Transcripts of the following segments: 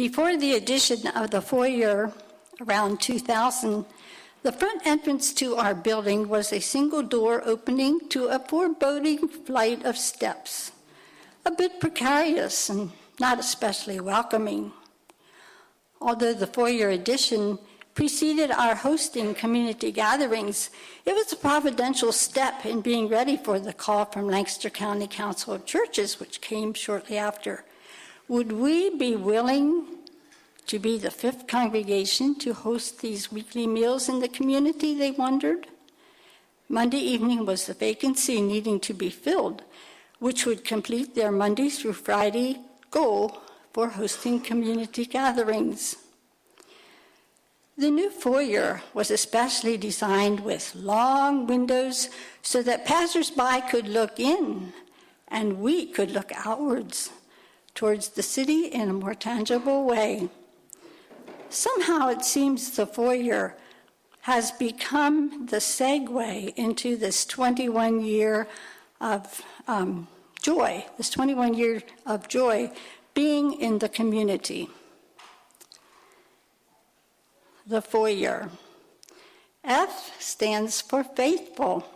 Before the addition of the foyer around 2000, the front entrance to our building was a single door opening to a foreboding flight of steps, a bit precarious and not especially welcoming. Although the foyer addition preceded our hosting community gatherings, it was a providential step in being ready for the call from Lancaster County Council of Churches, which came shortly after. Would we be willing to be the fifth congregation to host these weekly meals in the community? They wondered. Monday evening was the vacancy needing to be filled, which would complete their Monday through Friday goal for hosting community gatherings. The new foyer was especially designed with long windows so that passersby could look in and we could look outwards towards the city in a more tangible way. Somehow it seems the foyer has become the segue into this 21 year of um, joy, this 21 year of joy being in the community the foyer. F stands for faithful.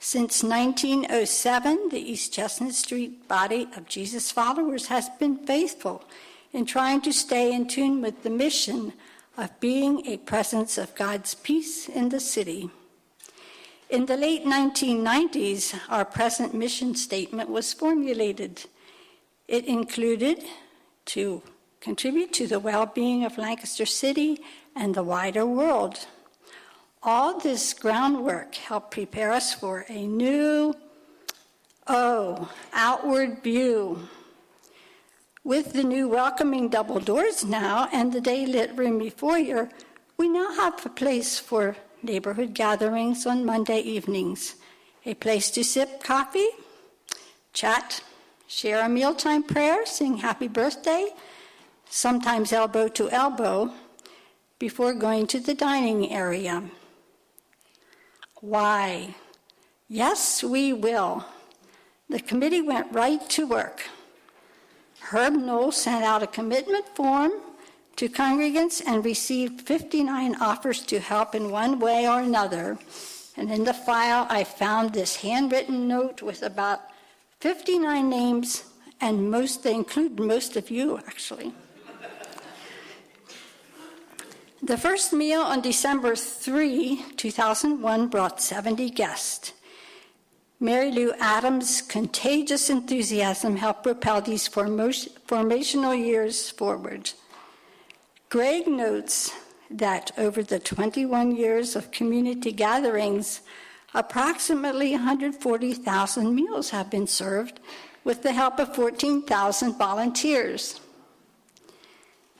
Since 1907, the East Chestnut Street body of Jesus followers has been faithful in trying to stay in tune with the mission of being a presence of God's peace in the city. In the late 1990s, our present mission statement was formulated. It included to contribute to the well being of Lancaster City and the wider world. All this groundwork helped prepare us for a new, oh, outward view. With the new welcoming double doors now and the day lit roomy foyer, we now have a place for neighborhood gatherings on Monday evenings, a place to sip coffee, chat, share a mealtime prayer, sing happy birthday, sometimes elbow to elbow, before going to the dining area. Why? Yes, we will. The committee went right to work. Herb Noll sent out a commitment form to congregants and received 59 offers to help in one way or another. And in the file, I found this handwritten note with about 59 names, and most they include most of you, actually. The first meal on December 3, 2001, brought 70 guests. Mary Lou Adams' contagious enthusiasm helped propel these formational years forward. Greg notes that over the 21 years of community gatherings, approximately 140,000 meals have been served with the help of 14,000 volunteers.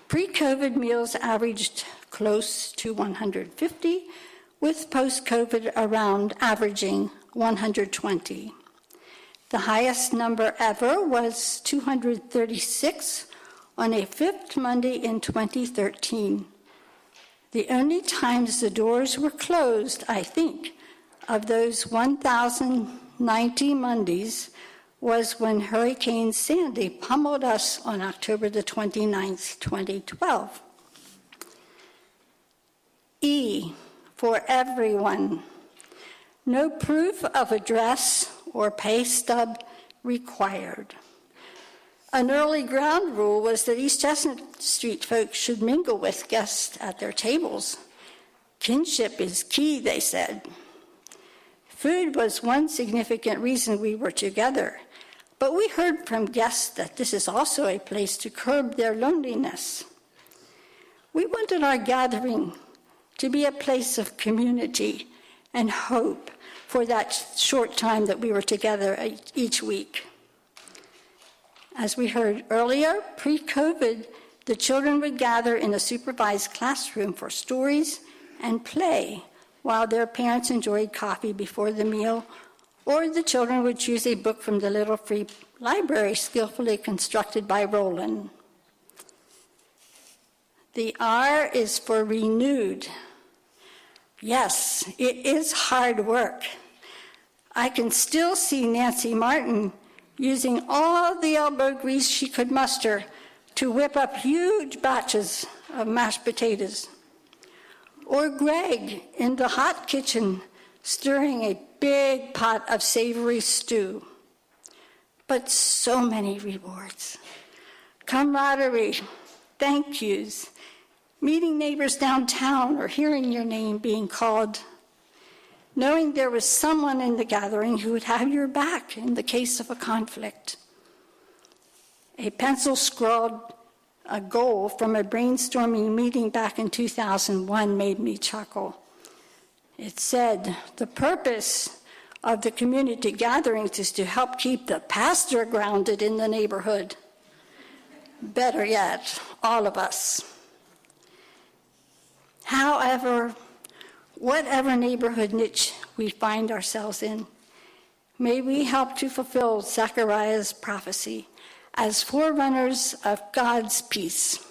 Pre COVID meals averaged close to 150, with post COVID around averaging 120. The highest number ever was 236 on a fifth Monday in 2013. The only times the doors were closed, I think, of those 1,090 Mondays was when Hurricane Sandy pummeled us on October the 29th, 2012. E, for everyone. No proof of address or pay stub required. An early ground rule was that East Chestnut Street folks should mingle with guests at their tables. Kinship is key, they said. Food was one significant reason we were together, but we heard from guests that this is also a place to curb their loneliness. We wanted our gathering to be a place of community and hope for that short time that we were together each week. As we heard earlier, pre COVID, the children would gather in a supervised classroom for stories and play while their parents enjoyed coffee before the meal, or the children would choose a book from the Little Free Library skillfully constructed by Roland. The R is for renewed. Yes, it is hard work. I can still see Nancy Martin using all the elbow grease she could muster to whip up huge batches of mashed potatoes. Or Greg in the hot kitchen stirring a big pot of savory stew. But so many rewards camaraderie, thank yous, meeting neighbors downtown or hearing your name being called, knowing there was someone in the gathering who would have your back in the case of a conflict. A pencil scrawled a goal from a brainstorming meeting back in 2001 made me chuckle. It said, The purpose of the community gatherings is to help keep the pastor grounded in the neighborhood. Better yet, all of us. However, whatever neighborhood niche we find ourselves in, may we help to fulfill Zechariah's prophecy as forerunners of God's peace.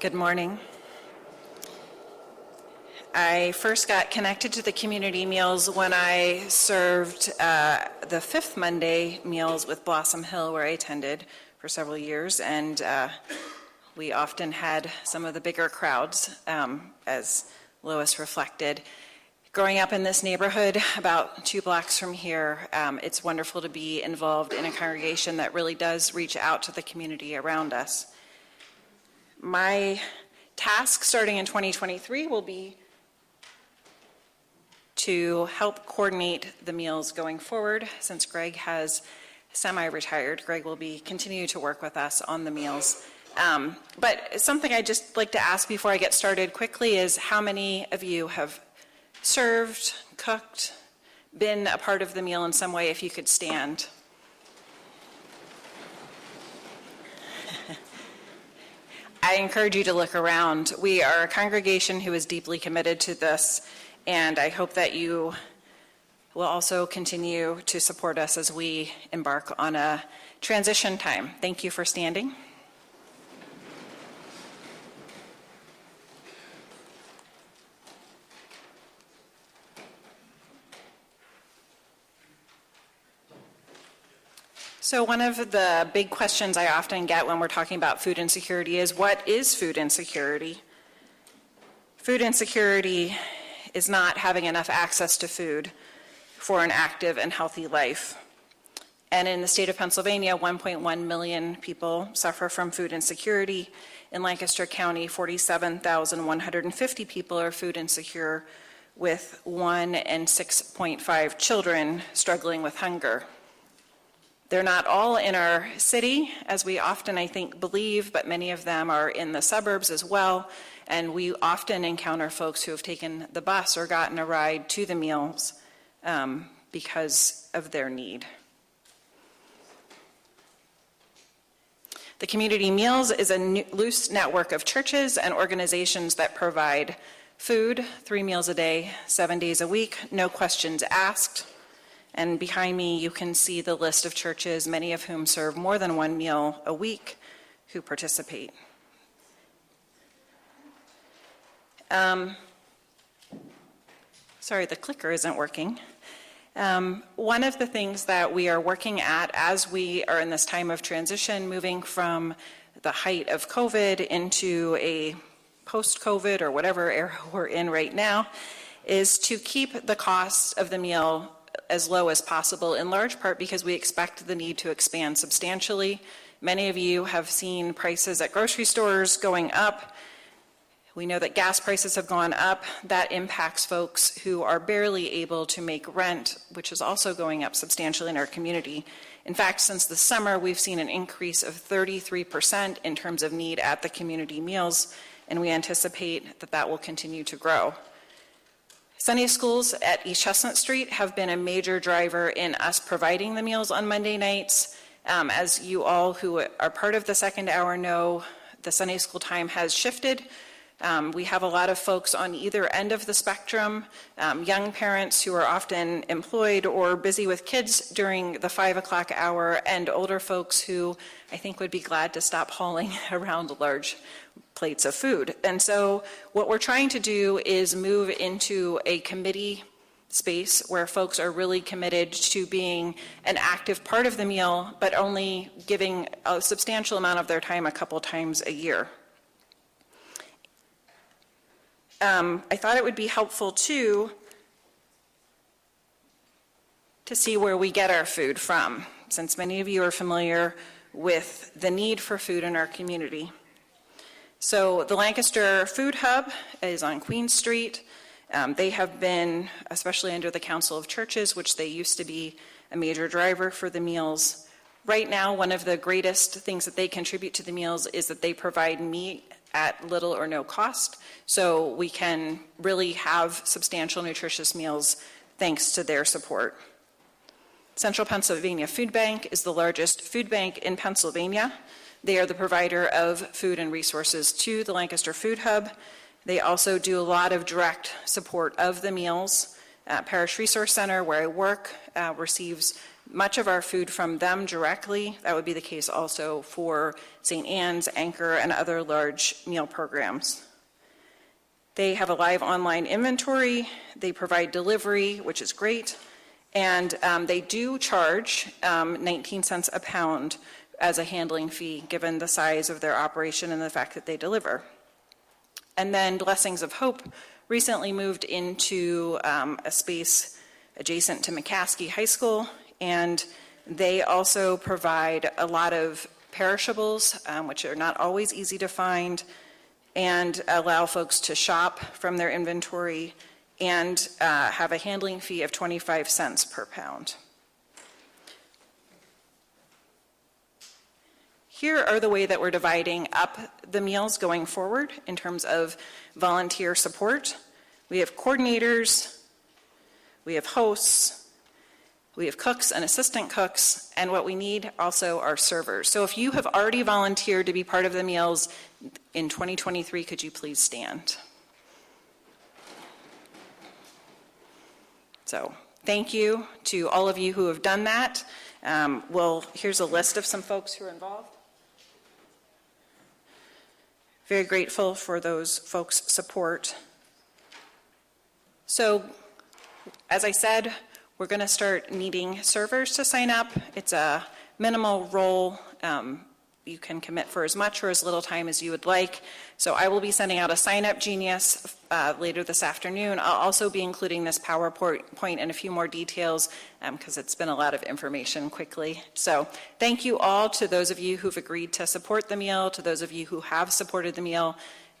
Good morning. I first got connected to the community meals when I served uh, the fifth Monday meals with Blossom Hill, where I attended for several years, and uh, we often had some of the bigger crowds, um, as Lois reflected. Growing up in this neighborhood, about two blocks from here, um, it's wonderful to be involved in a congregation that really does reach out to the community around us. My task starting in 2023 will be to help coordinate the meals going forward. Since Greg has semi-retired, Greg will be continue to work with us on the meals. Um, but something I just like to ask before I get started quickly is how many of you have served, cooked, been a part of the meal in some way? If you could stand. I encourage you to look around. We are a congregation who is deeply committed to this, and I hope that you will also continue to support us as we embark on a transition time. Thank you for standing. So, one of the big questions I often get when we're talking about food insecurity is what is food insecurity? Food insecurity is not having enough access to food for an active and healthy life. And in the state of Pennsylvania, 1.1 million people suffer from food insecurity. In Lancaster County, 47,150 people are food insecure, with 1 and 6.5 children struggling with hunger. They're not all in our city, as we often, I think, believe, but many of them are in the suburbs as well. And we often encounter folks who have taken the bus or gotten a ride to the meals um, because of their need. The Community Meals is a loose network of churches and organizations that provide food, three meals a day, seven days a week, no questions asked. And behind me, you can see the list of churches, many of whom serve more than one meal a week, who participate. Um, sorry, the clicker isn't working. Um, one of the things that we are working at as we are in this time of transition, moving from the height of COVID into a post COVID or whatever era we're in right now, is to keep the cost of the meal as low as possible, in large part because we expect the need to expand substantially. Many of you have seen prices at grocery stores going up. We know that gas prices have gone up. That impacts folks who are barely able to make rent, which is also going up substantially in our community. In fact, since the summer, we've seen an increase of 33% in terms of need at the community meals, and we anticipate that that will continue to grow. Sunday schools at East Chestnut Street have been a major driver in us providing the meals on Monday nights. Um, as you all who are part of the second hour know, the Sunday school time has shifted Um, we have a lot of folks on either end of the spectrum, um, young parents who are often employed or busy with kids during the five o'clock hour, and older folks who I think would be glad to stop hauling around a large plates of food. And so, what we're trying to do is move into a committee space where folks are really committed to being an active part of the meal, but only giving a substantial amount of their time a couple times a year. Um, I thought it would be helpful too to see where we get our food from, since many of you are familiar with the need for food in our community. So, the Lancaster Food Hub is on Queen Street. Um, they have been, especially under the Council of Churches, which they used to be a major driver for the meals. Right now, one of the greatest things that they contribute to the meals is that they provide meat at little or no cost. So we can really have substantial nutritious meals thanks to their support. Central Pennsylvania Food Bank is the largest food bank in Pennsylvania. They are the provider of food and resources to the Lancaster Food Hub. They also do a lot of direct support of the meals. Uh, Parish Resource Center, where I work, uh, receives much of our food from them directly. That would be the case also for St. Anne's, Anchor, and other large meal programs. They have a live online inventory. They provide delivery, which is great. And um, they do charge um, 19 cents a pound as a handling fee, given the size of their operation and the fact that they deliver. And then Blessings of Hope recently moved into um, a space adjacent to McCaskey High School and they also provide a lot of perishables, um, which are not always easy to find, and allow folks to shop from their inventory and uh, have a handling fee of 25 cents per pound. Here are the way that we're dividing up the meals going forward in terms of volunteer support. We have coordinators, we have hosts, we have cooks and assistant cooks, and what we need also are servers. So if you have already volunteered to be part of the meals in 2023, could you please stand? So thank you to all of you who have done that. Um, well, here's a list of some folks who are involved. Very grateful for those folks' support. So, as I said, we're going to start needing servers to sign up. It's a minimal role. Um, you can commit for as much or as little time as you would like. So I will be sending out a sign up genius uh, later this afternoon. I'll also be including this PowerPoint and a few more details because um, it's been a lot of information quickly. So thank you all to those of you who've agreed to support the meal, to those of you who have supported the meal.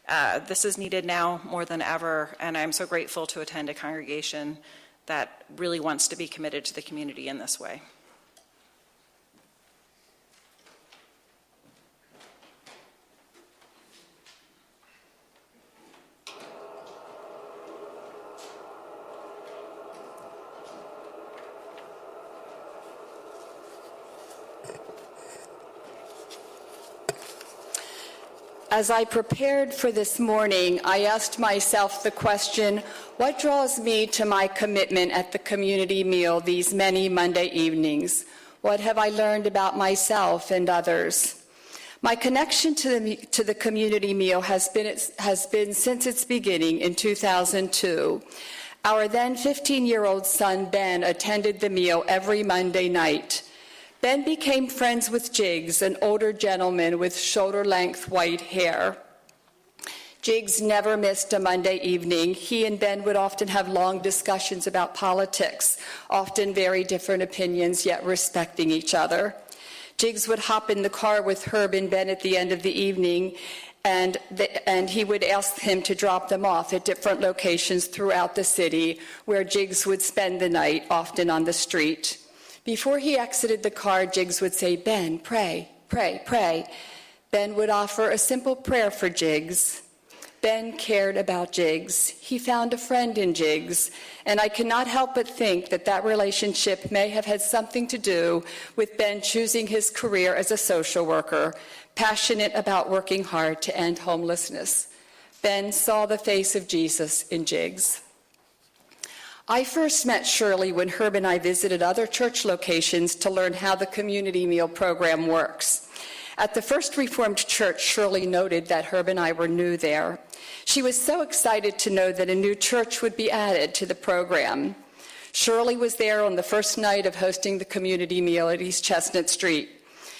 Uh, this is needed now more than ever, and I'm so grateful to attend a congregation that really wants to be committed to the community in this way. As I prepared for this morning, I asked myself the question what draws me to my commitment at the community meal these many Monday evenings? What have I learned about myself and others? My connection to the, to the community meal has been, has been since its beginning in 2002. Our then 15 year old son, Ben, attended the meal every Monday night. Ben became friends with Jiggs, an older gentleman with shoulder length white hair. Jiggs never missed a Monday evening. He and Ben would often have long discussions about politics, often very different opinions, yet respecting each other. Jiggs would hop in the car with Herb and Ben at the end of the evening, and, the, and he would ask him to drop them off at different locations throughout the city where Jiggs would spend the night, often on the street. Before he exited the car, Jiggs would say, Ben, pray, pray, pray. Ben would offer a simple prayer for Jiggs. Ben cared about Jiggs. He found a friend in Jiggs, and I cannot help but think that that relationship may have had something to do with Ben choosing his career as a social worker, passionate about working hard to end homelessness. Ben saw the face of Jesus in Jiggs. I first met Shirley when Herb and I visited other church locations to learn how the community meal program works. At the First Reformed Church, Shirley noted that Herb and I were new there. She was so excited to know that a new church would be added to the program. Shirley was there on the first night of hosting the community meal at East Chestnut Street.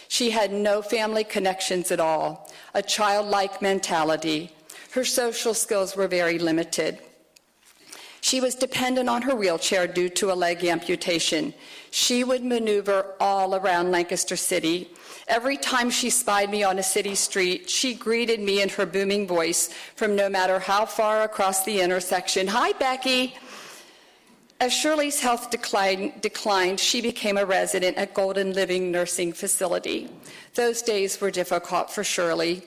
She had no family connections at all, a childlike mentality. Her social skills were very limited. She was dependent on her wheelchair due to a leg amputation. She would maneuver all around Lancaster City. Every time she spied me on a city street, she greeted me in her booming voice from no matter how far across the intersection. Hi, Becky. As Shirley's health declined, declined, she became a resident at Golden Living Nursing Facility. Those days were difficult for Shirley.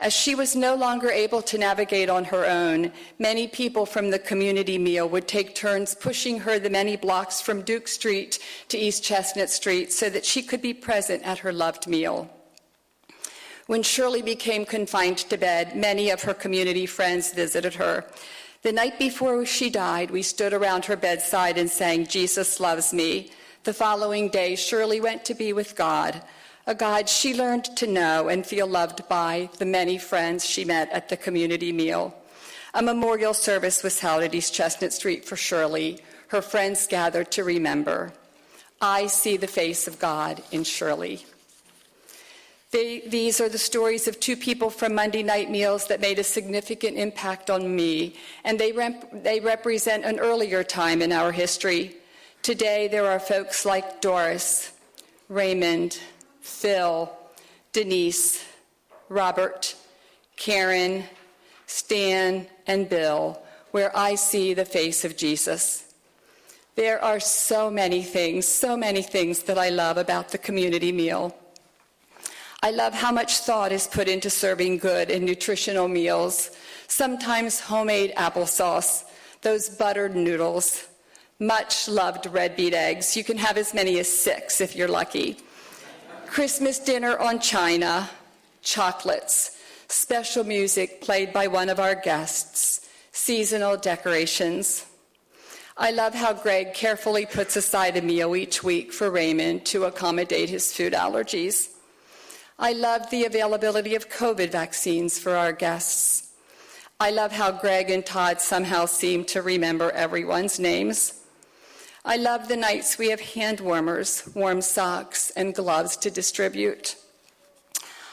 As she was no longer able to navigate on her own, many people from the community meal would take turns pushing her the many blocks from Duke Street to East Chestnut Street so that she could be present at her loved meal. When Shirley became confined to bed, many of her community friends visited her. The night before she died, we stood around her bedside and sang, Jesus loves me. The following day, Shirley went to be with God a God she learned to know and feel loved by the many friends she met at the community meal. A memorial service was held at East Chestnut Street for Shirley. Her friends gathered to remember. I see the face of God in Shirley. They, these are the stories of two people from Monday night meals that made a significant impact on me, and they, rep, they represent an earlier time in our history. Today, there are folks like Doris, Raymond, Phil, Denise, Robert, Karen, Stan, and Bill, where I see the face of Jesus. There are so many things, so many things that I love about the community meal. I love how much thought is put into serving good and nutritional meals, sometimes homemade applesauce, those buttered noodles, much loved red beet eggs. You can have as many as six if you're lucky. Christmas dinner on china, chocolates, special music played by one of our guests, seasonal decorations. I love how Greg carefully puts aside a meal each week for Raymond to accommodate his food allergies. I love the availability of COVID vaccines for our guests. I love how Greg and Todd somehow seem to remember everyone's names. I love the nights we have hand warmers, warm socks, and gloves to distribute.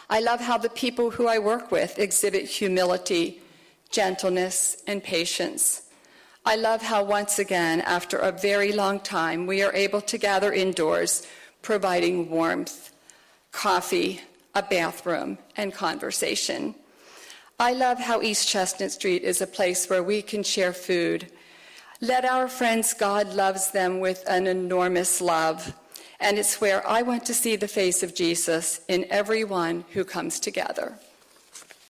I love how the people who I work with exhibit humility, gentleness, and patience. I love how once again, after a very long time, we are able to gather indoors, providing warmth, coffee, a bathroom, and conversation. I love how East Chestnut Street is a place where we can share food let our friends, God loves them with an enormous love. And it's where I want to see the face of Jesus in everyone who comes together.